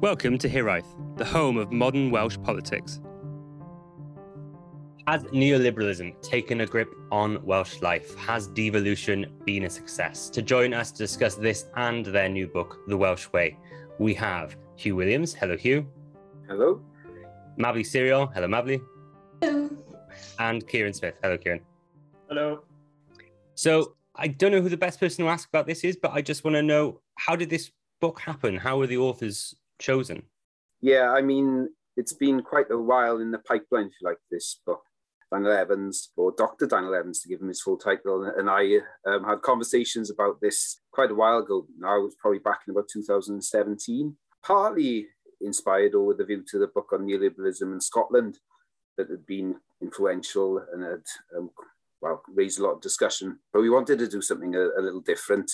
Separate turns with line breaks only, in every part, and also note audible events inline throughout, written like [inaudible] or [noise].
Welcome to Hiraeth, the home of modern Welsh politics. Has neoliberalism taken a grip on Welsh life? Has devolution been a success? To join us to discuss this and their new book, The Welsh Way, we have Huw Williams. Hello, Huw.
Hello.
Mabli Siriol. Hello, Mably.
Hello.
And Kieran Smith. Hello, Kieran.
Hello.
So I don't know who the best person to ask about this is, but I just want to know how did this book happen? How were the authors chosen?
Yeah, I mean, it's been quite a while in the pipeline, if you like, this book. Daniel Evans, or Dr. Daniel Evans, to give him his full title. And I um, had conversations about this quite a while ago. Now, it was probably back in about 2017, partly inspired or with a view to the book on neoliberalism in Scotland that had been influential and had, um, well, raised a lot of discussion. But we wanted to do something a, a little different.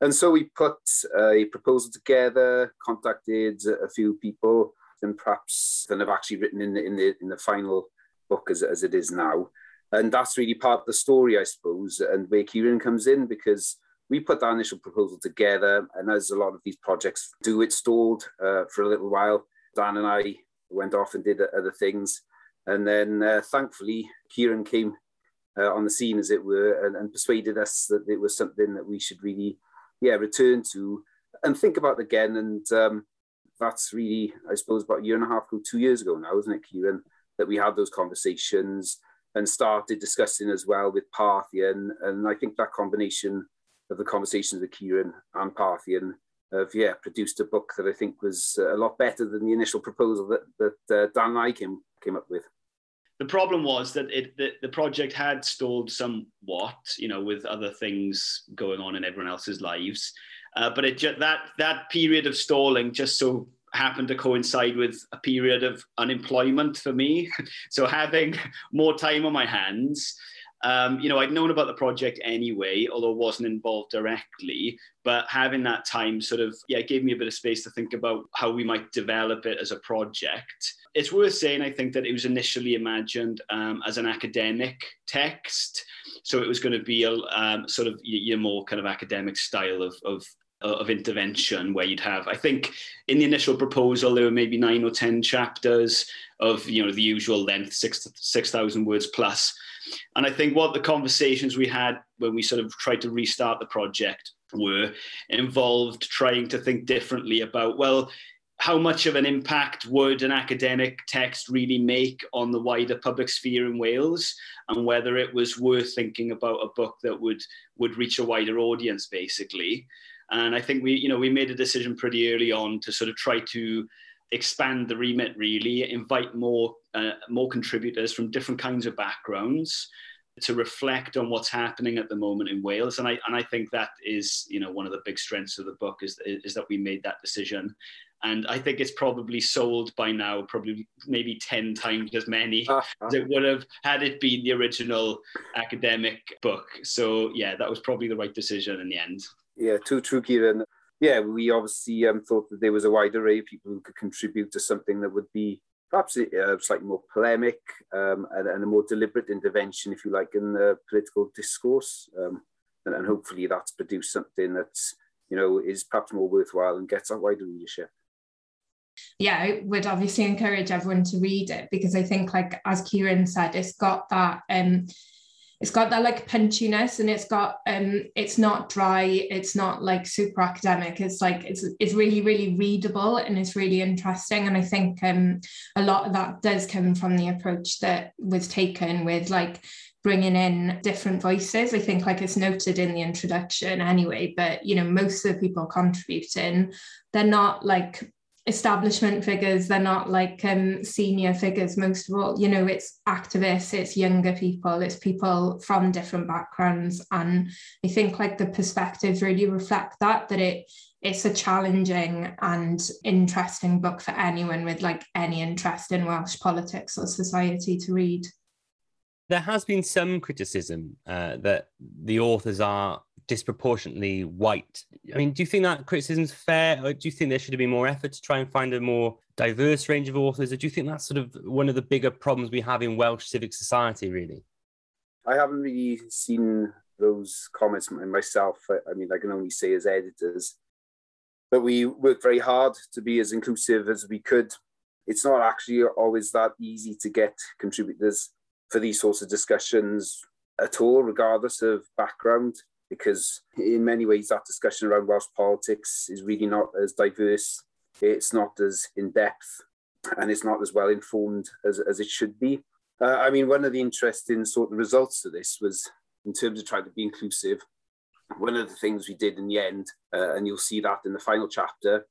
And so we put a proposal together, contacted a few people, and perhaps then have actually written in the, in the, in the final book as, as it is now. And that's really part of the story, I suppose, and where Kieran comes in because we put that initial proposal together, and as a lot of these projects do, it stalled uh, for a little while. Dan and I went off and did other things, and then uh, thankfully Kieran came uh, on the scene, as it were, and, and, persuaded us that it was something that we should really, yeah, return to and think about again. And um, that's really, I suppose, about a year and a half ago, two years ago now, isn't it, Kieran? That we had those conversations and started discussing as well with Parthian, and I think that combination of the conversations with Kieran and Parthian have yeah produced a book that I think was a lot better than the initial proposal that that uh, Dan and I came came up with.
The problem was that it the, the project had stalled somewhat, you know, with other things going on in everyone else's lives. Uh, but it just, that that period of stalling just so happened to coincide with a period of unemployment for me. [laughs] so having more time on my hands um, you know, I'd known about the project anyway, although wasn't involved directly. But having that time sort of, yeah, gave me a bit of space to think about how we might develop it as a project. It's worth saying, I think, that it was initially imagined um, as an academic text. So it was going to be a um, sort of your more kind of academic style of, of of intervention where you'd have i think in the initial proposal there were maybe nine or ten chapters of you know the usual length six 6000 words plus and I think what the conversations we had when we sort of tried to restart the project were involved trying to think differently about, well, how much of an impact would an academic text really make on the wider public sphere in Wales, and whether it was worth thinking about a book that would would reach a wider audience, basically. And I think we, you know, we made a decision pretty early on to sort of try to expand the remit really, invite more uh, more contributors from different kinds of backgrounds to reflect on what's happening at the moment in Wales. And I and I think that is you know one of the big strengths of the book is is that we made that decision. And I think it's probably sold by now, probably maybe 10 times as many [laughs] as it would have had it been the original academic book. So, yeah, that was probably the right decision in the end.
Yeah, too true, Kieran yeah, we obviously um, thought that there was a wide array of people who could contribute to something that would be perhaps uh, slightly more polemic um, and, and, a more deliberate intervention, if you like, in the political discourse. Um, and, and, hopefully that's produced something that's, you know, is perhaps more worthwhile and gets a wider readership.
Yeah, I would obviously encourage everyone to read it because I think, like as Kieran said, it's got that um, it's got that like punchiness and it's got um it's not dry it's not like super academic. It's like it's it's really really readable and it's really interesting and i think um a lot of that does come from the approach that was taken with like bringing in different voices. I think like it's noted in the introduction anyway but you know most of the people contributing they're not like establishment figures they're not like um, senior figures most of all. You know it's activists it's younger people it's people from different backgrounds. And i think like the perspectives really reflect that that it it's a challenging and interesting book for anyone with like any interest in welsh politics or society to read.
There has been some criticism uh, that the authors are disproportionately white. I mean, do you think that criticism is fair, or do you think there should have been more effort to try and find a more diverse range of authors, or do you think that's sort of one of the bigger problems we have in Welsh civic society, really?
I haven't really seen those comments myself. I mean, I can only say as editors, but we worked very hard to be as inclusive as we could. It's not actually always that easy to get contributors for these sorts of discussions at all, regardless of background, because in many ways that discussion around Welsh politics is really not as diverse, it's not as in depth, and it's not as well informed as, as it should be. Uh, I mean, one of the interesting sort of results of this was in terms of trying to be inclusive. One of the things we did in the end, uh, and you'll see that in the final chapter,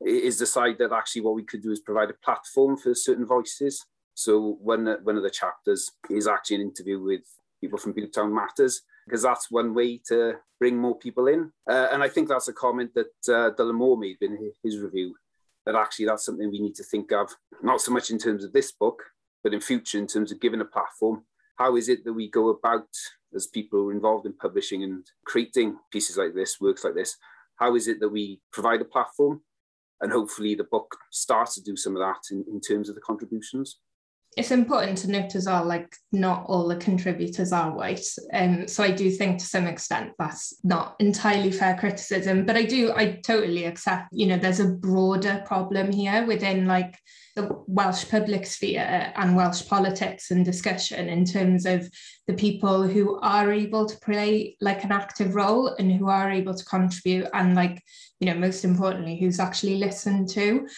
is decide that actually what we could do is provide a platform for certain voices. So one, one of the chapters is actually an interview with people from Butetown Matters, because that's one way to bring more people in. Uh, and I think that's a comment that uh, Dylan Moore made in his review, that actually that's something we need to think of, not so much in terms of this book, but in future in terms of giving a platform. How is it that we go about as people who are involved in publishing and creating pieces like this, works like this? How is it that we provide a platform? And hopefully the book starts to do some of that in, in terms of the contributions
it's important to note as well, like not all the contributors are white. Um, so I do think to some extent that's not entirely fair criticism, but I do, I totally accept, you know, there's a broader problem here within like the Welsh public sphere and Welsh politics and discussion in terms of the people who are able to play like an active role and who are able to contribute and like, you know, most importantly, who's actually listened to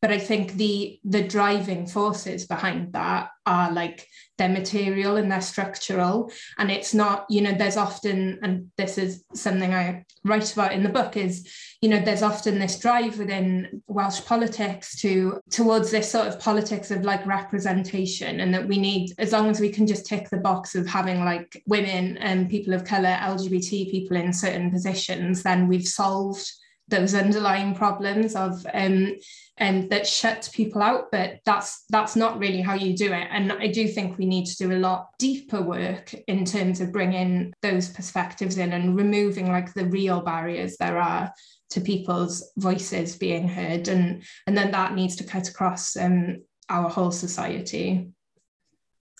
but I think the the driving forces behind that are like they're material and they're structural. And it's not you know there's often and this is something I write about in the book is you know there's often this drive within Welsh politics to towards this sort of politics of like representation and that we need as long as we can just tick the box of having like women and people of color LGBT people in certain positions then we've solved those underlying problems of um, and that shut people out but that's that's not really how you do it. And i do think we need to do a lot deeper work in terms of bringing those perspectives in and removing like the real barriers there are to people's voices being heard. And and then that needs to cut across um, our whole society.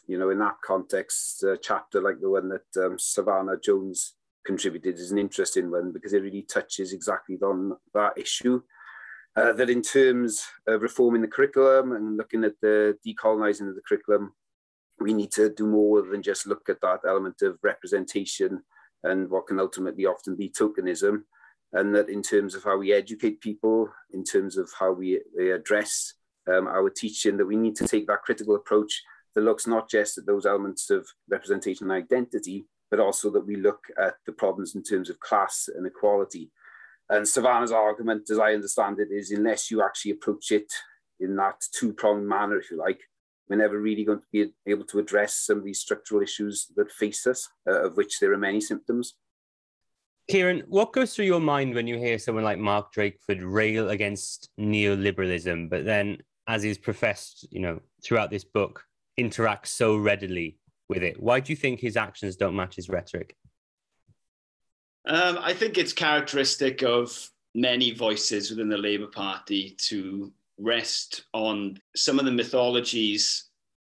You know in that context a chapter like the one that um, savannah jones contributed is an interesting one because it really touches exactly on that issue uh, that in terms of reforming the curriculum and looking at the decolonizing of the curriculum, we need to do more than just look at that element of representation and what can ultimately often be tokenism. And that in terms of how we educate people, in terms of how we, we address um, our teaching, that we need to take that critical approach that looks not just at those elements of representation and identity, but also that we look at the problems in terms of class and equality and Savannah's argument, as I understand it, is unless you actually approach it in that two pronged manner, if you like, we're never really going to be able to address some of these structural issues that face us, uh, of which there are many symptoms.
Kieran, what goes through your mind when you hear someone like Mark Drakeford rail against neoliberalism, but then, as he's professed, you know, throughout this book, interacts so readily with it? Why do you think his actions don't match his rhetoric?
Um, I think it's characteristic of many voices within the Labour Party to rest on some of the mythologies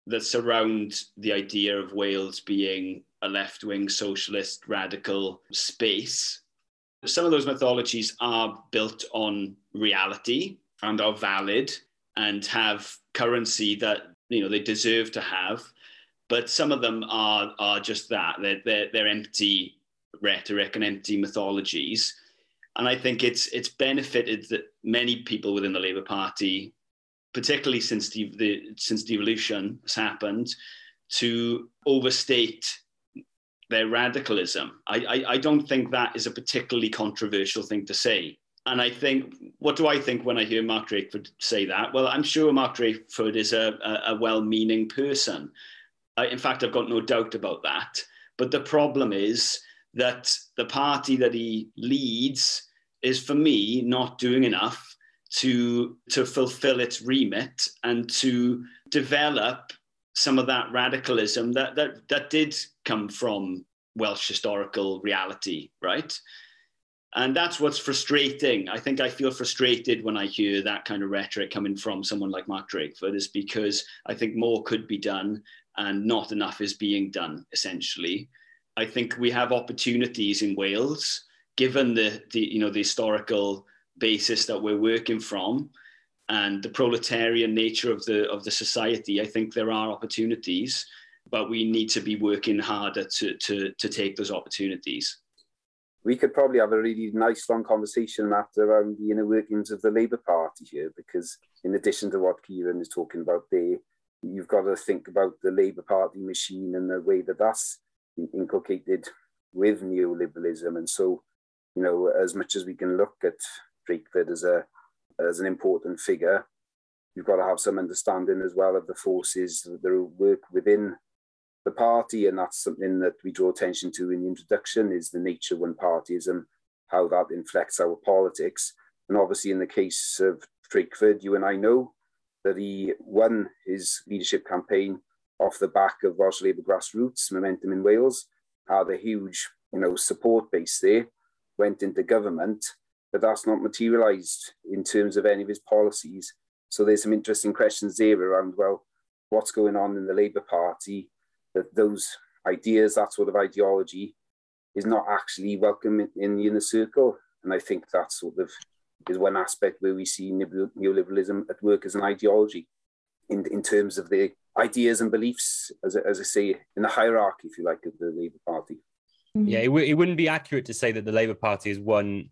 that surround the idea of Wales being a left wing socialist radical space. Some of those mythologies are built on reality and are valid and have currency that you know they deserve to have but some of them are are just that they're, they're, they're empty rhetoric and empty mythologies. And I think it's it's benefited that many people within the Labour Party, particularly since the, the since devolution has happened, to overstate their radicalism. I, I, I don't think that is a particularly controversial thing to say. And I think, what do I think when I hear Mark Drakeford say that? Well, I'm sure Mark Drakeford is a, a, a well meaning person. In fact, I've got no doubt about that. But the problem is that the party that he leads is, for me, not doing enough to, to fulfill its remit and to develop some of that radicalism that, that, that did come from Welsh historical reality, right? And that's what's frustrating. I think I feel frustrated when I hear that kind of rhetoric coming from someone like Mark Drakeford, is because I think more could be done and not enough is being done, essentially. I think we have opportunities in Wales, given the, the you know the historical basis that we're working from and the proletarian nature of the of the society, I think there are opportunities, but we need to be working harder to to to take those opportunities.
We could probably have a really nice long conversation after around the inner workings of the Labour Party here, because in addition to what Kieran is talking about there, you've got to think about the Labour Party machine and the way that that's inculcated with neoliberalism. And so, you know, as much as we can look at Drakeford as a as an important figure, you've got to have some understanding as well of the forces that work within the party, and that's something that we draw attention to in the introduction: is the nature of one partyism, how that inflects our politics, and obviously in the case of Drakeford, you and I know that he won his leadership campaign off the back of Welsh Labour grassroots momentum in Wales, had a huge, you know, support base there, went into government, but that's not materialized in terms of any of his policies. So there's some interesting questions there around, well, what's going on in the Labour Party, that those ideas, that sort of ideology is not actually welcome in, the inner circle. And I think that sort of is one aspect where we see neoliberalism at work as an ideology in, in terms of the ideas and beliefs, as, as I say, in the hierarchy, if you like, of the Labour Party.
Yeah, it, w- it wouldn't be accurate to say that the Labour Party is one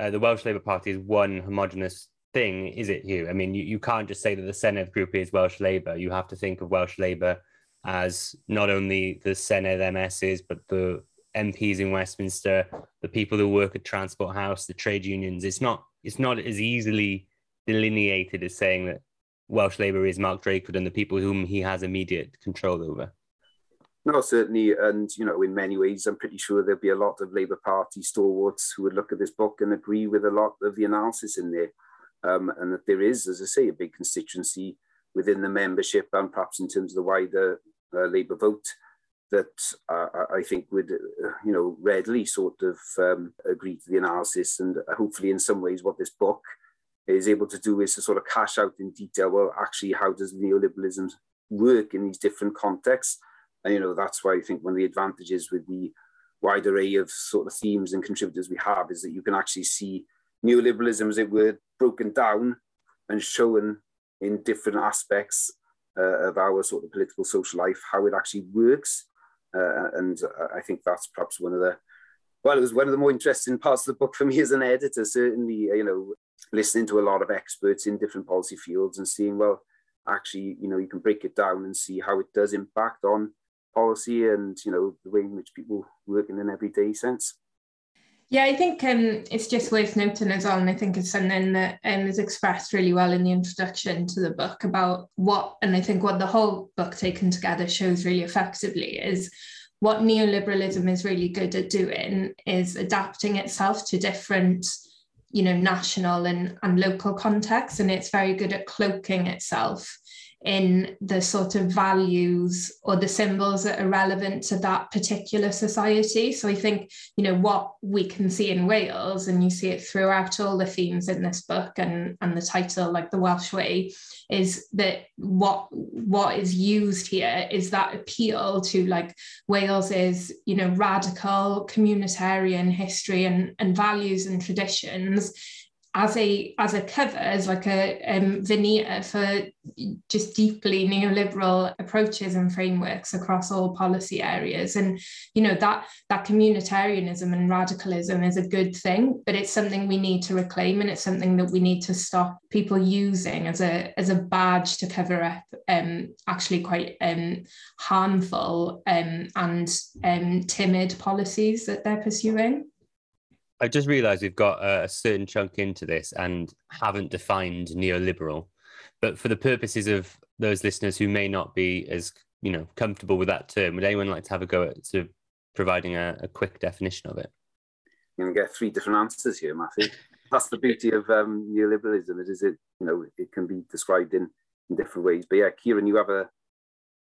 uh, the Welsh Labour Party is one homogenous thing, is it, Huw? I mean, you, you can't just say that the Senedd group is Welsh Labour. You have to think of Welsh Labour as not only the Senedd MSs, but the MPs in Westminster, the people who work at Transport House, the trade unions. It's not it's not as easily delineated as saying that Welsh Labour is Mark Drakeford and the people whom he has immediate control over.
No, certainly. And, you know, in many ways, I'm pretty sure there'll be a lot of Labour Party stalwarts who would look at this book and agree with a lot of the analysis in there. Um, and that there is, as I say, a big constituency within the membership and perhaps in terms of the wider uh, Labour vote that uh, I think would, uh, you know, readily sort of um, agree to the analysis. And hopefully, in some ways, what this book is able to do is to sort of cash out in detail, well, actually, how does neoliberalism work in these different contexts? And, you know, that's why I think one of the advantages with the wide array of sort of themes and contributors we have is that you can actually see neoliberalism, as it were, broken down and shown in different aspects uh, of our sort of political social life, how it actually works. Uh, and I think that's perhaps one of the, well, it was one of the more interesting parts of the book for me [laughs] as an editor, certainly, you know, listening to a lot of experts in different policy fields and seeing, well, actually, you know, you can break it down and see how it does impact on policy and you know the way in which people work in an everyday sense.
Yeah, I think um, it's just worth noting as well, and I think it's something that um, is expressed really well in the introduction to the book about what, and I think what the whole book taken together shows really effectively is what neoliberalism is really good at doing is adapting itself to different you know national and, and local contexts and it's very good at cloaking itself in the sort of values or the symbols that are relevant to that particular society. So I think, you know, what we can see in Wales, and you see it throughout all the themes in this book and, and the title, like the Welsh Way, is that what what is used here is that appeal to like Wales's, you know, radical communitarian history and, and values and traditions as a as a cover as like a um, veneer for just deeply neoliberal approaches and frameworks across all policy areas. And you know that that communitarianism and radicalism is a good thing but it's something we need to reclaim and it's something that we need to stop people using as a as a badge to cover up um actually quite um harmful um and um timid policies that they're pursuing
I just realised we've got a, certain chunk into this and haven't defined neoliberal. But for the purposes of those listeners who may not be as you know comfortable with that term, would anyone like to have a go at sort of providing a, a quick definition of it?
You can get three different answers here, Matthew. [laughs] That's the beauty of um, neoliberalism. It is it you know it can be described in, in different ways. But yeah, Kieran, you have a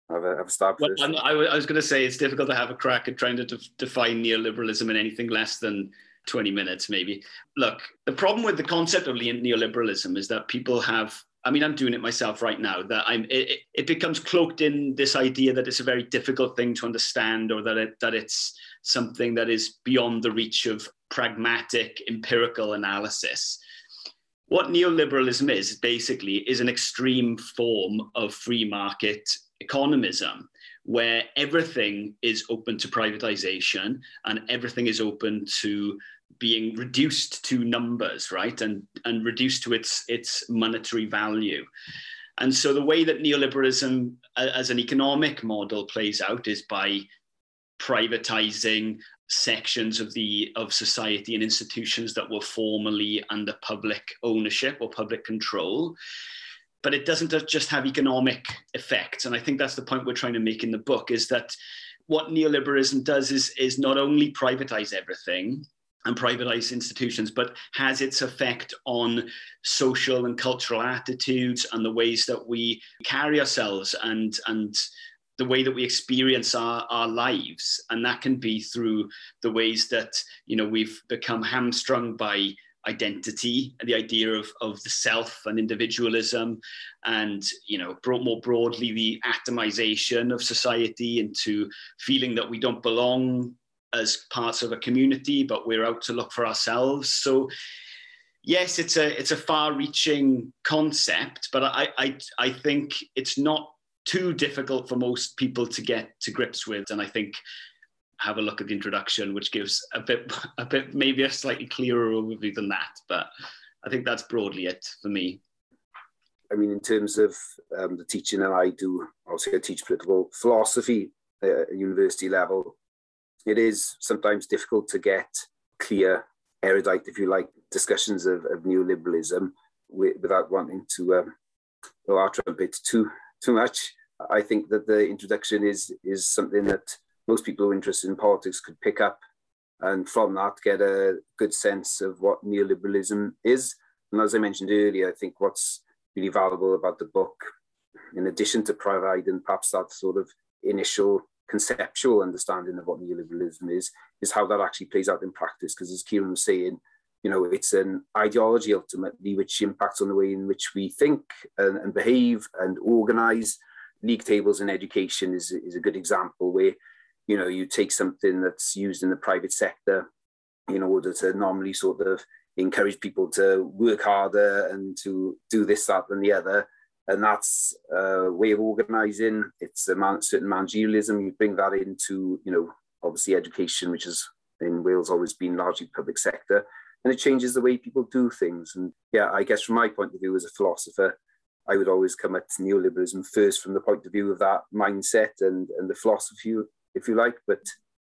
have a, have a start well,
I, I was going to say it's difficult to have a crack at trying to de- define neoliberalism in anything less than 20 minutes maybe. Look, the problem with the concept of neoliberalism is that people have I mean, I'm doing it myself right now. That I'm, it, it, becomes cloaked in this idea that it's a very difficult thing to understand, or that it that it's something that is beyond the reach of pragmatic empirical analysis. what neoliberalism is basically is an extreme form of free market economism where everything is open to privatization and everything is open to being reduced to numbers right and and reduced to its its monetary value. And so the way that neoliberalism as an economic model plays out is by privatizing sections of the of society and institutions that were formerly under public ownership or public control. But it doesn't just have economic effects. And i think that's the point we're trying to make in the book is that what neoliberalism does is is not only privatize everything and privatized institutions, but has its effect on social and cultural attitudes and the ways that we carry ourselves and and the way that we experience our, our lives. And that can be through the ways that you know we've become hamstrung by identity and the idea of, of the self and individualism and you know brought more broadly the atomization of society into feeling that we don't belong as parts of a community but we're out to look for ourselves so yes it's a it's a far reaching concept but i i, I think it's not too difficult for most people to get to grips with. And I think have a look at the introduction, which gives a bit, [laughs] a bit, maybe a slightly clearer overview than that. But I think that's broadly it for me.
I mean, in terms of um, the teaching that I do, obviously I teach political philosophy at university level. It is sometimes difficult to get clear, erudite, if you like, discussions of, of neoliberalism without wanting to um, blow our trumpet too too much. I think that the introduction is is something that most people who are interested in politics could pick up, and from that get a good sense of what neoliberalism is. And as I mentioned earlier, I think what's really valuable about the book, in addition to providing perhaps that sort of initial conceptual understanding of what neoliberalism is, is how that actually plays out in practice. Because as Kieran was saying, you know, it's an ideology ultimately which impacts on the way in which we think and, and behave and organize. League tables in education is, is a good example where, you know, you take something that's used in the private sector in order to normally sort of encourage people to work harder and to do this, that, and the other. And that's a way of organizing. It's a man, certain managerialism. You bring that into, you know, obviously education, which has in Wales always been largely public sector and it changes the way people do things. And yeah, I guess from my point of view as a philosopher, I would always come at neoliberalism first from the point of view of that mindset and, and the philosophy, if you like. But,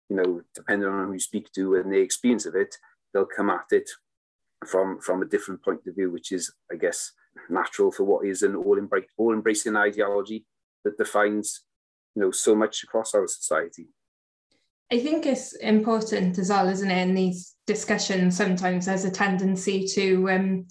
you know, depending on who you speak to and the experience of it, they'll come at it from, from a different point of view, which is, I guess, natural for what is an all, embrace, all embracing ideology that defines, you know, so much across our society.
I think it's important as well, isn't it? In these discussions, sometimes there's a tendency to um,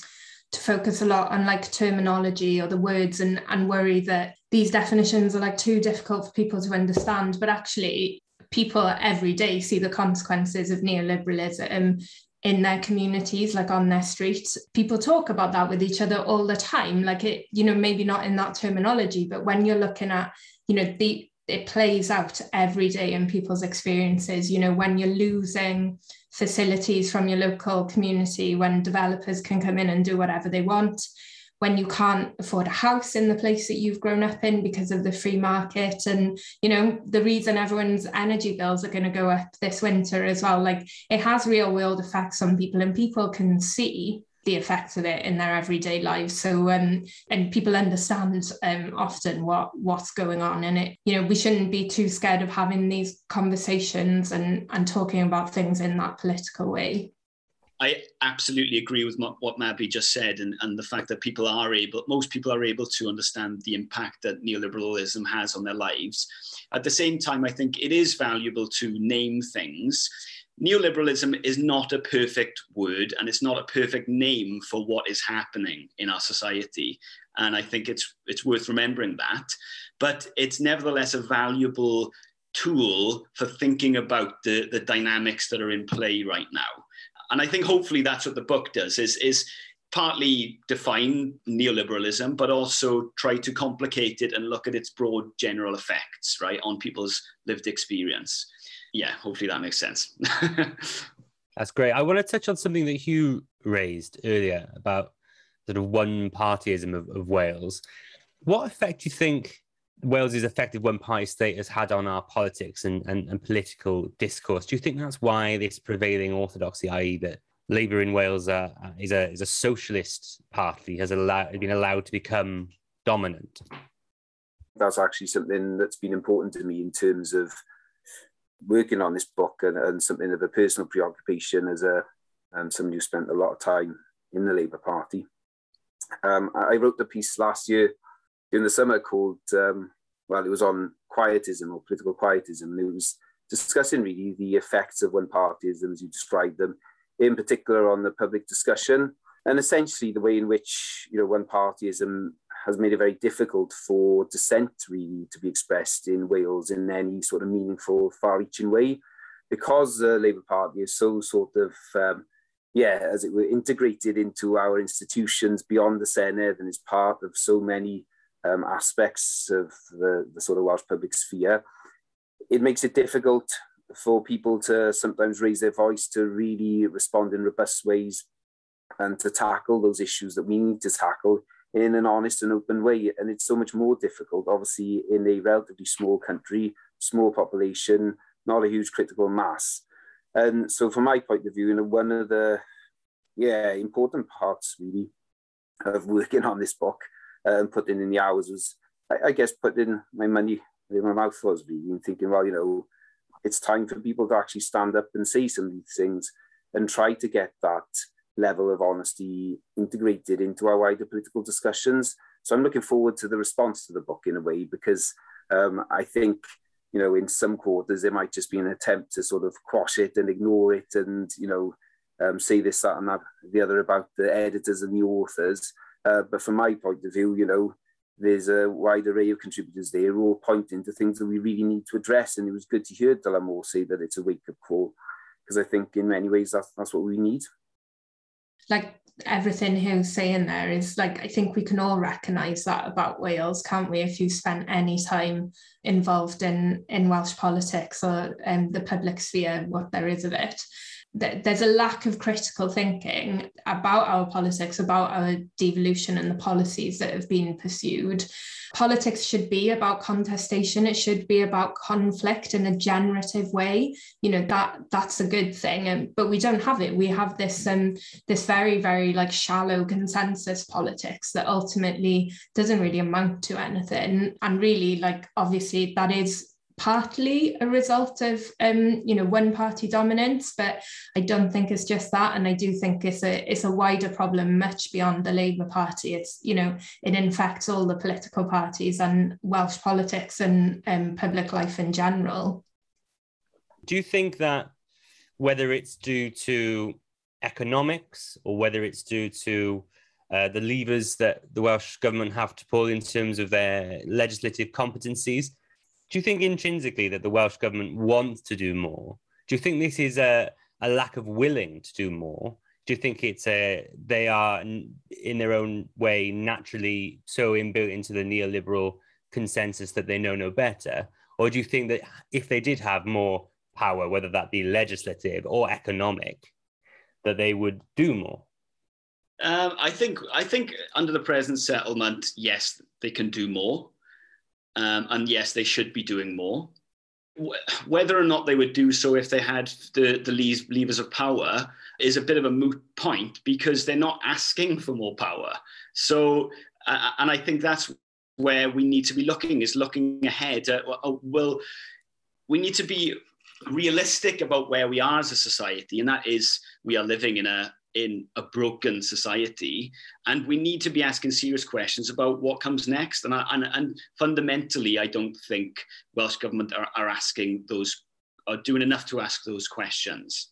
to focus a lot on like terminology or the words and and worry that these definitions are like too difficult for people to understand. But actually, people every day see the consequences of neoliberalism in their communities like on their streets. People talk about that with each other all the time. Like it you know maybe not in that terminology but when you're looking at you know the it plays out every day in people's experiences. You know when you're losing facilities from your local community when developers can come in and do whatever they want when you can't afford a house in the place that you've grown up in because of the free market and you know the reason everyone's energy bills are going to go up this winter as well like it has real world effects on people and people can see the effects of it in their everyday lives. So um, and people understand um, often what what's going on, and it you know we shouldn't be too scared of having these conversations and and talking about things in that political way.
I absolutely agree with what Mabli just said, and, and the fact that people are able, most people are able to understand the impact that neoliberalism has on their lives. At the same time, I think it is valuable to name things. Neoliberalism is not a perfect word and it's not a perfect name for what is happening in our society. And i think it's it's worth remembering that. But it's nevertheless a valuable tool for thinking about the the dynamics that are in play right now and i think hopefully that's what the book does is is partly define neoliberalism but also try to complicate it and look at its broad general effects right on people's lived experience yeah, hopefully that makes sense. [laughs]
That's great. I want to touch on something that Huw raised earlier about sort of one partyism of, of Wales. What effect do you think Wales's effective one party state has had on our politics and, and, and, political discourse? Do you think that's why this prevailing orthodoxy, i.e., that Labour in Wales is, a, is a socialist party, has allowed, been allowed to become dominant?
That's actually something that's been important to me in terms of working on this book and, and something of a personal preoccupation as a um, somebody who spent a lot of time in the Labour Party. Um, I wrote the piece last year in the summer called, um, well, it was on quietism or political quietism. It was discussing really the effects of one partyism as you described them, in particular on the public discussion, and essentially the way in which you know one partyism has made it very difficult for dissent really to be expressed in Wales in any sort of meaningful, far-reaching way, because the Labour Party is so sort of um, yeah, as it were, integrated into our institutions beyond the Senedd and is part of so many um, aspects of the, the sort of Welsh public sphere. It makes it difficult for people to sometimes raise their voice to really respond in robust ways and to tackle those issues that we need to tackle in an honest and open way. And it's so much more difficult, obviously, in a relatively small country, small population, not a huge critical mass. And so, from my point of view, you know, one of the yeah important parts really of working on this book and putting in the hours was, I, I guess, putting my money where my mouth was and thinking, well, you know, it's time for people to actually stand up and say some of these things and try to get that level of honesty integrated into our wider political discussions. So I'm looking forward to the response to the book in a way because um, I think you know in some quarters there might just be an attempt to sort of quash it and ignore it and you know um, say this that and that the other about the editors and the authors. Uh, but from my point of view, you know, there's a wide array of contributors there all pointing to things that we really need to address. And it was good to hear Dylan Moore say that it's a wake up call because I think in many ways that's, that's what we need
like everything he was saying there is like I think we can all recognize that about Wales, can't we? If you spent any time involved in in Welsh politics or um, the public sphere, what there is of it, there's a lack of critical thinking about our politics, about our devolution and the policies that have been pursued. Politics should be about contestation. It should be about conflict in a generative way. You know that that's a good thing, and but we don't have it. We have this um this very very like shallow consensus politics that ultimately doesn't really amount to anything. And really, like obviously, that is partly a result of um, you know one party dominance, but I don't think it's just that, and I do think it's a it's a wider problem, much beyond the Labour Party. It's you know it infects all the political parties and Welsh politics and um, public life in general.
Do you think that whether it's due to economics or whether it's due to uh, the levers that the Welsh government have to pull in terms of their legislative competencies, do you think intrinsically that the Welsh government wants to do more? Do you think this is a, a lack of willing to do more? Do you think it's a they are in their own way naturally so inbuilt into the neoliberal consensus that they know no better? Or do you think that if they did have more power, whether that be legislative or economic, that they would do more?
Um, I think I think under the present settlement, yes, they can do more. Um, and yes, they should be doing more. Whether or not they would do so if they had the, the levers of power is a bit of a moot point because they're not asking for more power. So, uh, and I think that's where we need to be looking is looking ahead. At, uh, well, we need to be realistic about where we are as a society, and that is we are living in a in a broken society and we need to be asking serious questions about what comes next. And, and, and fundamentally i don't think welsh government are, are asking those are doing enough to ask those questions.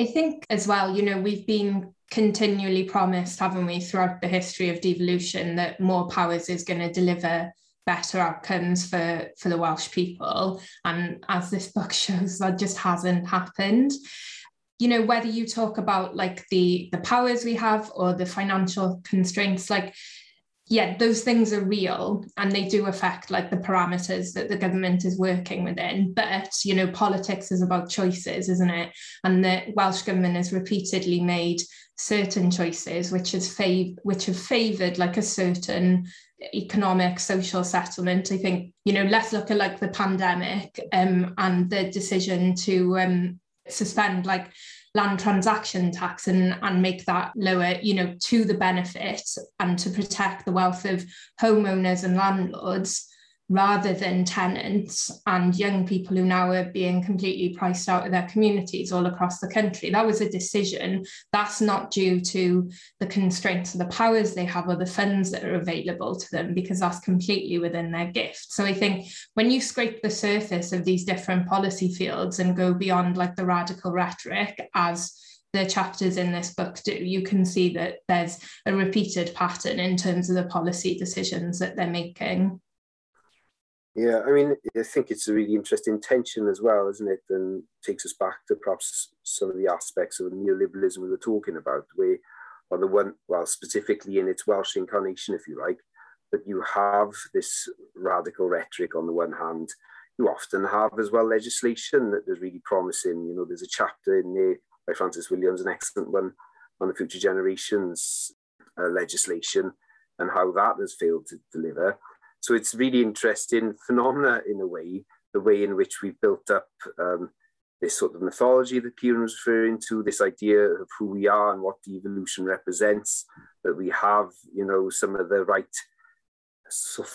I think as well you know we've been continually promised haven't we throughout the history of devolution that more powers is going to deliver better outcomes for for the welsh people. And as this book [laughs] shows that just hasn't happened you know whether you talk about like the the powers we have or the financial constraints like yeah, those things are real and they do affect like the parameters that the government is working within. But, you know, politics is about choices, isn't it? And the Welsh government has repeatedly made certain choices which has fav- which have favoured like a certain economic social settlement. I think, you know, let's look at like the pandemic um, and the decision to um, suspend like land transaction tax and, and make that lower, you know, to the benefit and to protect the wealth of homeowners and landlords rather than tenants and young people who now are being completely priced out of their communities all across the country. That was a decision. That's not due to the constraints of the powers they have or the funds that are available to them, because that's completely within their gift. So I think when you scrape the surface of these different policy fields and go beyond like the radical rhetoric as the chapters in this book do, you can see that there's a repeated pattern in terms of the policy decisions that they're making.
Yeah, I mean, I think it's a really interesting tension as well, isn't it? And takes us back to perhaps some of the aspects of neoliberalism we were talking about, where on the one, well, specifically in its Welsh incarnation, if you like, that you have this radical rhetoric on the one hand. You often have as well legislation that is really promising. You know, there's a chapter in there by Francis Williams, an excellent one on the future generations uh, legislation and how that has failed to deliver. So it's really interesting phenomena in a way, the way in which we've built up um, this sort of mythology that Kieran was referring to, this idea of who we are and what evolution represents, that we have, you know, some of the right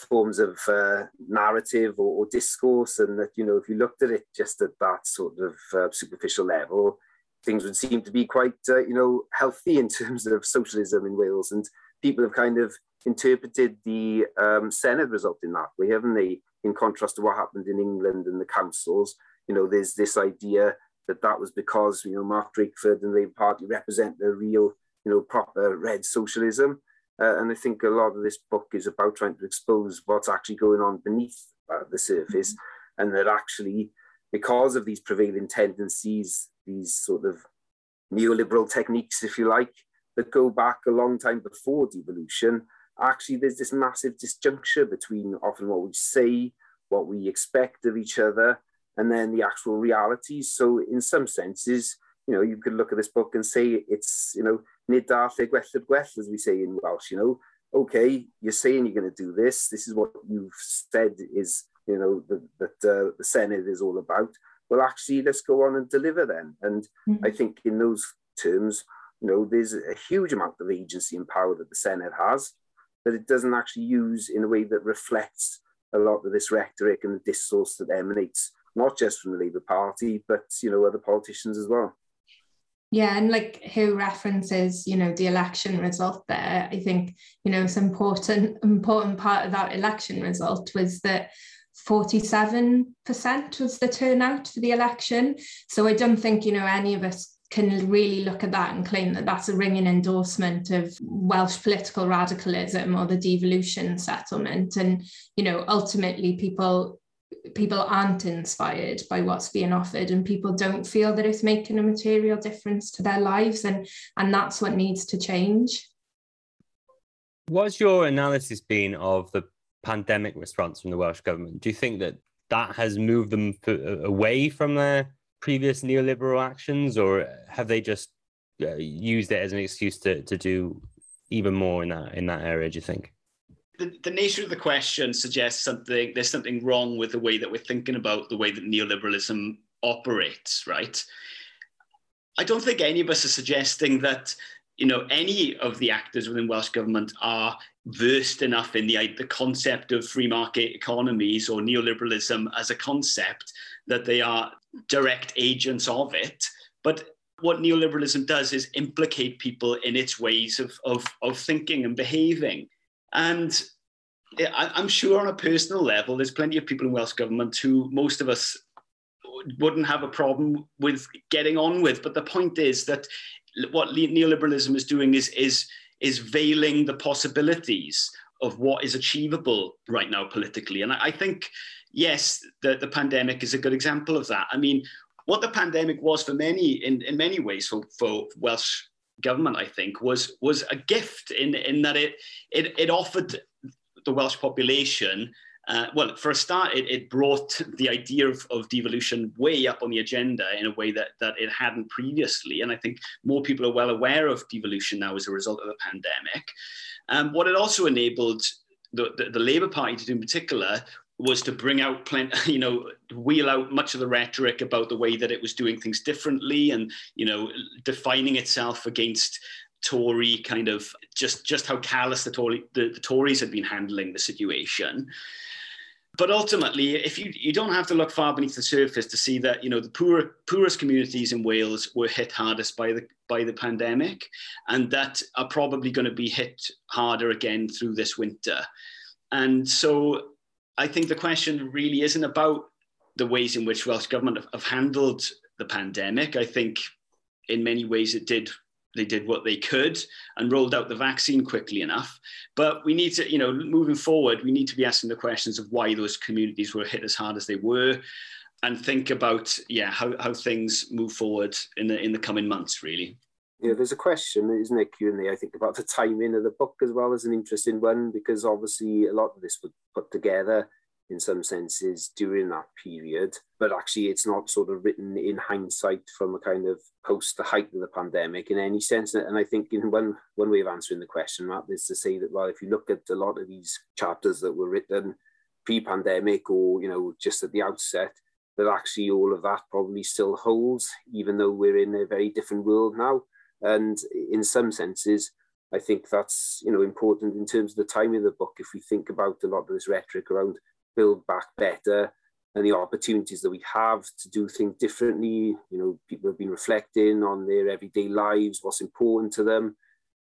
forms of uh, narrative or, or, discourse, and that, you know, if you looked at it just at that sort of uh, superficial level, things would seem to be quite, uh, you know, healthy in terms of socialism in Wales. And people have kind of interpreted the um, Senedd result in that way, haven't they? In contrast to what happened in England and the councils, you know, there's this idea that that was because you know Mark Drakeford and the Labour Party represent the real, you know, proper red socialism. Uh, and I think a lot of this book is about trying to expose what's actually going on beneath uh, the surface, mm-hmm. and that actually, because of these prevailing tendencies, these sort of neoliberal techniques, if you like, that go back a long time before devolution, actually there's this massive disjuncture between often what we say, what we expect of each other, and then the actual realities. So in some senses, you know, you could look at this book and say it's, you know, nid dath e gweth, as we say in Welsh, you know, okay, you're saying you're going to do this. This is what you've said is, you know, the, that uh, the Senedd is all about. Well, actually, let's go on and deliver then. And mm-hmm. I think in those terms, you know, there's a huge amount of agency and power that the Senedd has that it doesn't actually use in a way that reflects a lot of this rhetoric and the discourse that emanates not just from the Labour Party, but you know other politicians as well.
Yeah, and like who references, you know, the election result there. I think, you know, it's important important part of that election result was that 47% was the turnout for the election. So I don't think, you know, any of us can really look at that and claim that that's a ringing endorsement of Welsh political radicalism or the devolution settlement. And, you know, ultimately people people aren't inspired by what's being offered and people don't feel that it's making a material difference to their lives. And and that's what needs to change.
What's your analysis been of the pandemic response from the welsh government? Do you think that that has moved them away from their previous neoliberal actions, or have they just uh, used it as an excuse to, to do even more in that in that area? Do you think?
The, the nature of the question suggests something. There's something wrong with the way that we're thinking about the way that neoliberalism operates, right? I don't think any of us are suggesting that you know any of the actors within Welsh government are versed enough in the the concept of free market economies or neoliberalism as a concept that they are direct agents of it. But what neoliberalism does is implicate people in its ways of, of, of thinking and behaving. And I'm sure on a personal level, there's plenty of people in Welsh government who most of us wouldn't have a problem with getting on with. But the point is that what neoliberalism is doing is, is, is veiling the possibilities of what is achievable right now politically. And I, I think yes, the, the pandemic is a good example of that. I mean, what the pandemic was for many, in, in many ways, for, for Welsh government, I think, was was a gift in in that it it, it offered the Welsh population. Uh, well, for a start, it, it brought the idea of, of, devolution way up on the agenda in a way that, that it hadn't previously. And I think more people are well aware of devolution now as a result of the pandemic. Um, what it also enabled the, the, the Labour Party to do in particular was to bring out plenty, [laughs] you know, wheel out much of the rhetoric about the way that it was doing things differently and, you know, defining itself against Tory kind of just just how callous the Tory the, the Tories had been handling the situation. But ultimately, if you you don't have to look far beneath the surface to see that you know the poor poorest communities in Wales were hit hardest by the by the pandemic, and that are probably going to be hit harder again through this winter. And so I think the question really isn't about the ways in which Welsh government have, have handled the pandemic. I think in many ways it did they did what they could and rolled out the vaccine quickly enough. But we need to, you know, moving forward, we need to be asking the questions of why those communities were hit as hard as they were, and think about, yeah, how, how things move forward in the in the coming months, really.
Yeah, there's a question, isn't it, Q and I think, about the timing of the book as well as an interesting one, because obviously a lot of this was put together in some senses during that period, but actually it's not sort of written in hindsight from a kind of post the height of the pandemic in any sense. And I think in one one way of answering the question, Matt, is to say that well, if you look at a lot of these chapters that were written pre-pandemic or you know just at the outset, that actually all of that probably still holds, even though we're in a very different world now. And in some senses, I think that's you know important in terms of the timing of the book. If we think about a lot of this rhetoric around build back better and the opportunities that we have to do things differently. You know, people have been reflecting on their everyday lives, what's important to them.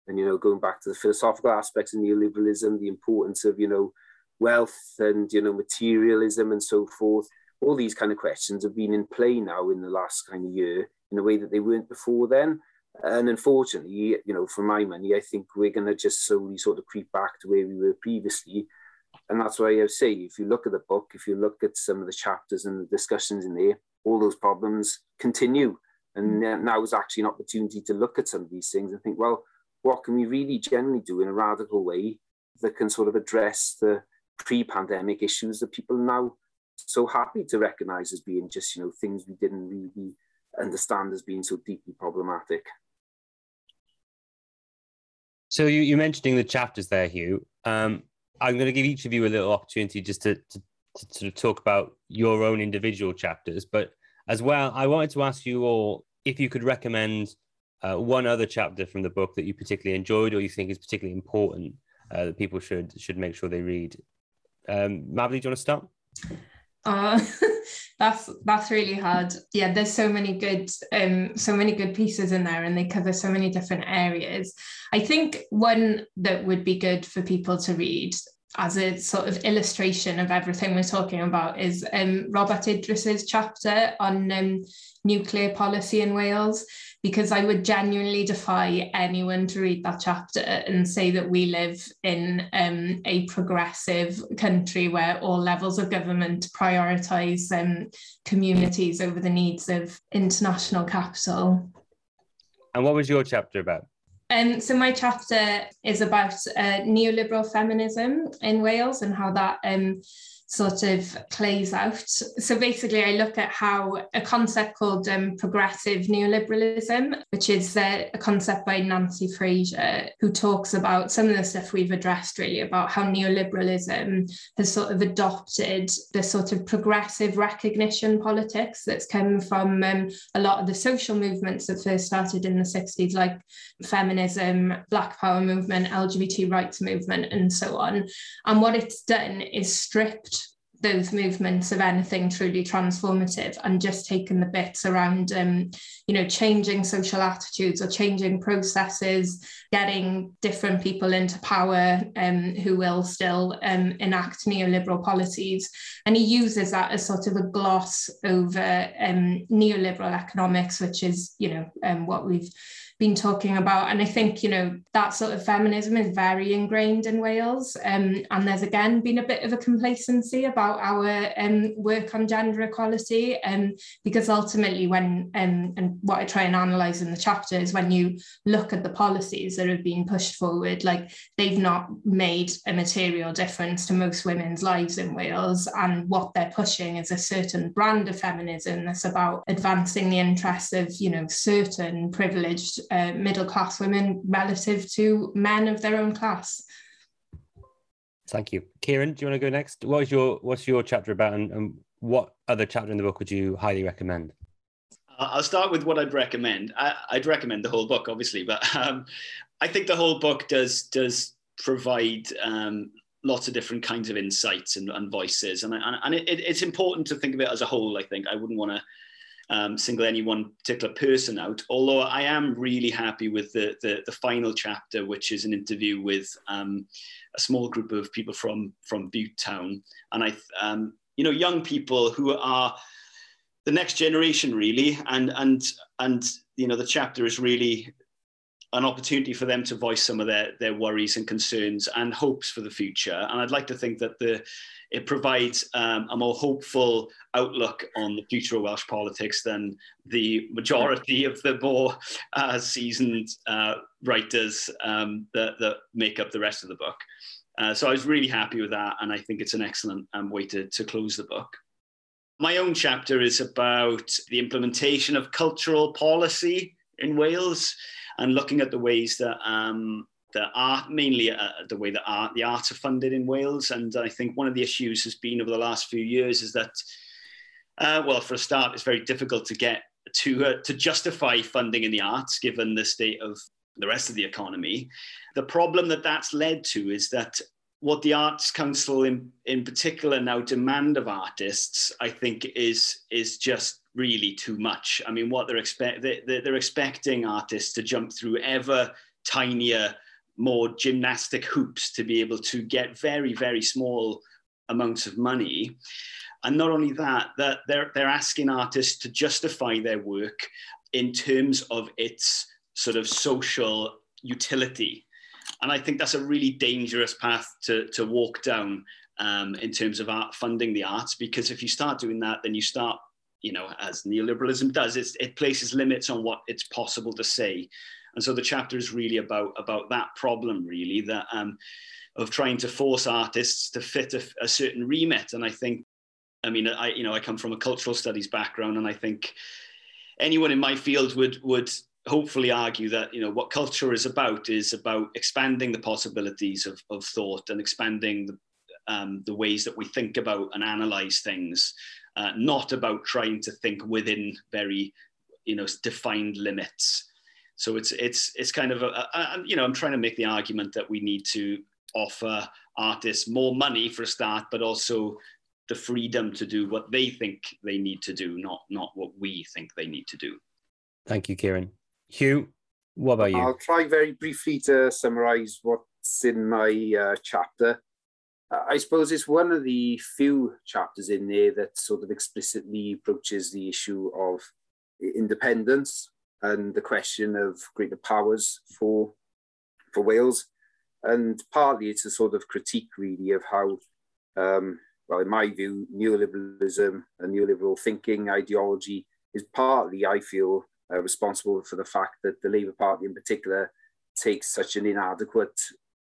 And, you know, going back to the philosophical aspects of neoliberalism, the importance of, you know, wealth and, you know, materialism and so forth. All these kind of questions have been in play now in the last kind of year in a way that they weren't before then. And unfortunately, you know, for my money, I think we're going to just slowly sort of creep back to where we were previously and that's why I say, if you look at the book, if you look at some of the chapters and the discussions in there, all those problems continue. And mm. now is actually an opportunity to look at some of these things and think, well, what can we really generally do in a radical way that can sort of address the pre-pandemic issues that people now so happy to recognize as being just, you know, things we didn't really understand as being so deeply problematic.
So you, you're mentioning the chapters there, Huw. Um, I'm going to give each of you a little opportunity just to, to, to sort of talk about your own individual chapters. But as well, I wanted to ask you all if you could recommend uh, one other chapter from the book that you particularly enjoyed or you think is particularly important uh, that people should should make sure they read. Um, do you want to start?
Uh, [laughs] that's that's really hard. Yeah, there's so many good um so many good pieces in there and they cover so many different areas. I think one that would be good for people to read as a sort of illustration of everything we're talking about is um, Robat Idris's chapter on um, nuclear policy in Wales because I would genuinely defy anyone to read that chapter and say that we live in um, a progressive country where all levels of government prioritise um, communities over the needs of international capital.
And what was your chapter about?
Um, so my chapter is about uh, neoliberal feminism in Wales and how that um, sort of plays out. So basically, I look at how a concept called um, progressive neoliberalism, which is uh, a concept by Nancy Fraser, who talks about some of the stuff we've addressed really about how neoliberalism has sort of adopted the sort of progressive recognition politics that's come from um, a lot of the social movements that first started in the 60s, like feminism, Black Power movement, LGBT rights movement, and so on. And what it's done is stripped those movements of anything truly transformative and just taking the bits around um, you know changing social attitudes or changing processes getting different people into power um, who will still um, enact neoliberal policies and he uses that as sort of a gloss over um, neoliberal economics which is you know um, what we've been talking about. And I think, you know, that sort of feminism is very ingrained in Wales. Um, and there's again been a bit of a complacency about our um, work on gender equality. Um, because ultimately, when, um, and what I try and analyse in the chapter is when you look at the policies that have been pushed forward, like they've not made a material difference to most women's lives in Wales. And what they're pushing is a certain brand of feminism that's about advancing the interests of, you know, certain privileged uh, middle class women relative to men of their own class.
Thank you, Kieran. Do you want to go next? What is your what's your chapter about, and, and what other chapter in the book would you highly recommend?
I'll start with what I'd recommend. I, would recommend the whole book, obviously, but um, I think the whole book does does provide um, lots of different kinds of insights and, and voices, and and, and it, it's important to think of it as a whole. I think I wouldn't want to um, single any one particular person out. Although I am really happy with the the, the final chapter, which is an interview with um, a small group of people from from Butetown, and I, um, you know, young people who are the next generation really, and and and you know, the chapter is really an opportunity for them to voice some of their their worries and concerns and hopes for the future. And I'd like to think that the it provides um, a more hopeful outlook on the future of Welsh politics than the majority of the more uh, seasoned uh, writers um, that, that make up the rest of the book. Uh, so I was really happy with that, and I think it's an excellent um, way to, to close the book. My own chapter is about the implementation of cultural policy in Wales and looking at the ways that um, the art, mainly uh, the way that art, the arts are funded in Wales. And I think one of the issues has been over the last few years is that, uh, well, for a start, it's very difficult to get to uh, to justify funding in the arts given the state of the rest of the economy. The problem that that's led to is that what the Arts Council in, in particular now demand of artists, I think, is is just really too much. I mean, what they're expect they, they're expecting artists to jump through ever tinier more gymnastic hoops to be able to get very, very small amounts of money. And not only that, that they're, they're asking artists to justify their work in terms of its sort of social utility. And I think that's a really dangerous path to, to walk down um, in terms of art funding the arts, because if you start doing that, then you start, you know, as neoliberalism does, it places limits on what it's possible to say. And so the chapter is really about about that problem, really, that um, of trying to force artists to fit a, a certain remit. And I think, I mean, I you know I come from a cultural studies background, and I think anyone in my field would would hopefully argue that you know what culture is about is about expanding the possibilities of, of thought and expanding the, um, the ways that we think about and analyze things uh, not about trying to think within very you know defined limits so it's it's it's kind of a, a, a, you know I'm trying to make the argument that we need to offer artists more money for a start, but also the freedom to do what they think they need to do, not not what we think they need to do.
Thank you, Kieran. Huw, what about you?
I'll try very briefly to summarise what's in my uh, chapter. I suppose it's one of the few chapters in there that sort of explicitly approaches the issue of independence and the question of greater powers for for Wales. And partly it's a sort of critique, really, of how, um, well, in my view, neoliberalism and neoliberal thinking ideology is partly, I feel, uh, responsible for the fact that the Labour Party in particular takes such an inadequate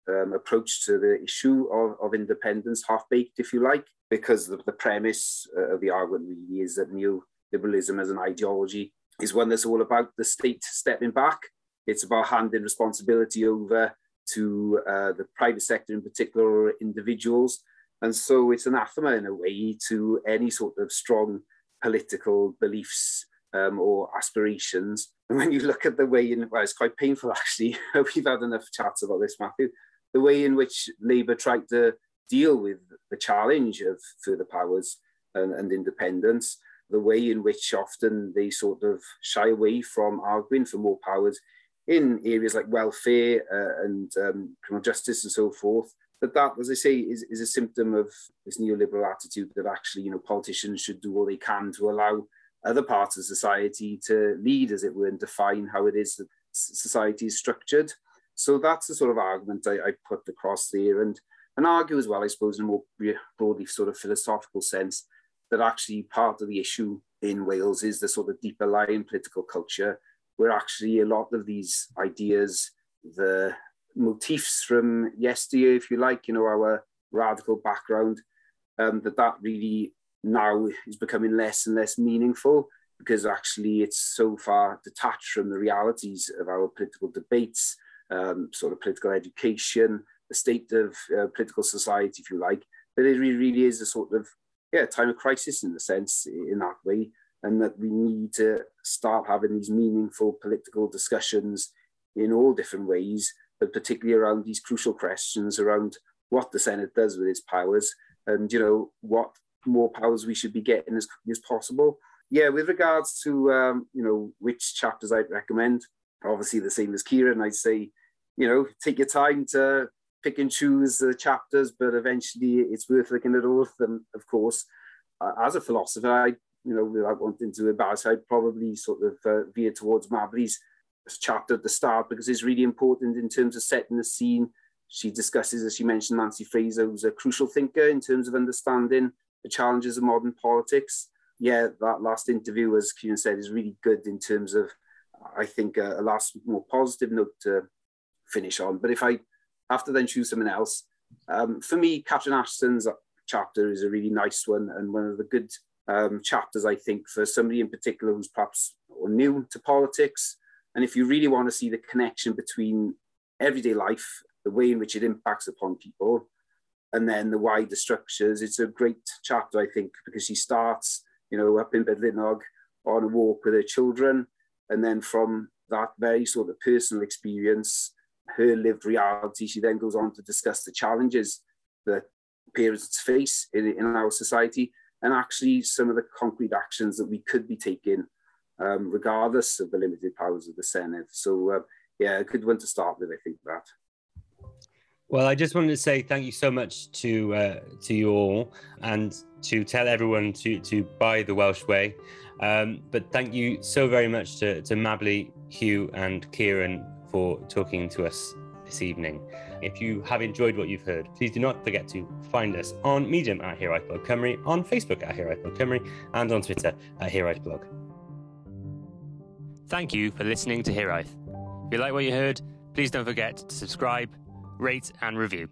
um, approach to the issue of, of independence, half baked, if you like, because the, the premise uh, of the argument really is that neoliberalism as an ideology is one that's all about the state stepping back. It's about handing responsibility over to uh, the private sector, in particular, or individuals. And so it's anathema in a way to any sort of strong political beliefs um, or aspirations. And when you look at the way in, well, it's quite painful [laughs] actually. We've had enough chats about this, Matthew. The way in which Labour tried to deal with the challenge of further powers and, and independence the way in which often they sort of shy away from arguing for more powers in areas like welfare uh, and um, criminal justice and so forth. But that, as I say, is, is a symptom of this neoliberal attitude that actually, you know, politicians should do all they can to allow other parts of society to lead, as it were, and define how it is that society is structured. So that's the sort of argument I, I put across there and, and argue as well, I suppose, in a more broadly sort of philosophical sense, that actually part of the issue in Wales is the sort of deeper lying political culture, where actually a lot of these ideas, the motifs from yesteryear, if you like, you know, our radical background, um, that that really now is becoming less and less meaningful because actually it's so far detached from the realities of our political debates, um, sort of political education, the state of uh, political society, if you like, But it really, really is a sort of yeah time of crisis in a sense in that way, and that we need to start having these meaningful political discussions in all different ways, but particularly around these crucial questions around what the Senedd does with its powers and you know what more powers we should be getting as quickly as possible. Yeah, with regards to um, you know which chapters I'd recommend, obviously the same as Kieran, I'd say, you know, take your time to pick and choose the chapters, but eventually it's worth looking at all of them. Of course, uh, as a philosopher, I you know without wanting to embarrass, I'd probably sort of uh, veer towards Mabli's chapter at the start because it's really important in terms of setting the scene. She discusses, as she mentioned, Nancy Fraser, who's a crucial thinker in terms of understanding the challenges of modern politics. Yeah, that last interview, as Kieran said, is really good in terms of, I think, a, a last more positive note to finish on. But if I have to then choose something else, um, for me, Catherine Ashton's chapter is a really nice one and one of the good um, chapters, I think, for somebody in particular who's perhaps new to politics. And if you really want to see the connection between everyday life, the way in which it impacts upon people, and then the wider structures. It's a great chapter, I think, because she starts, you know, up in Bedlinog on a walk with her children, and then from that very sort of personal experience, her lived reality, she then goes on to discuss the challenges that parents face in, in our society, and actually some of the concrete actions that we could be taking, um, regardless of the limited powers of the Senedd. So, uh, yeah, a good one to start with, I think that.
Well, I just wanted to say thank you so much to uh, to you all, and to tell everyone to to buy the Welsh Way. Um, but thank you so very much to to Mabli, Huw, and Kieran for talking to us this evening. If you have enjoyed what you've heard, please do not forget to find us on Medium at Hiraeth Blog Cymru, on Facebook at Hiraeth Blog Cymru, and on Twitter at Hiraeth Blog. Thank you for listening to Hiraeth. If you like what you heard, please don't forget to subscribe rate, and review.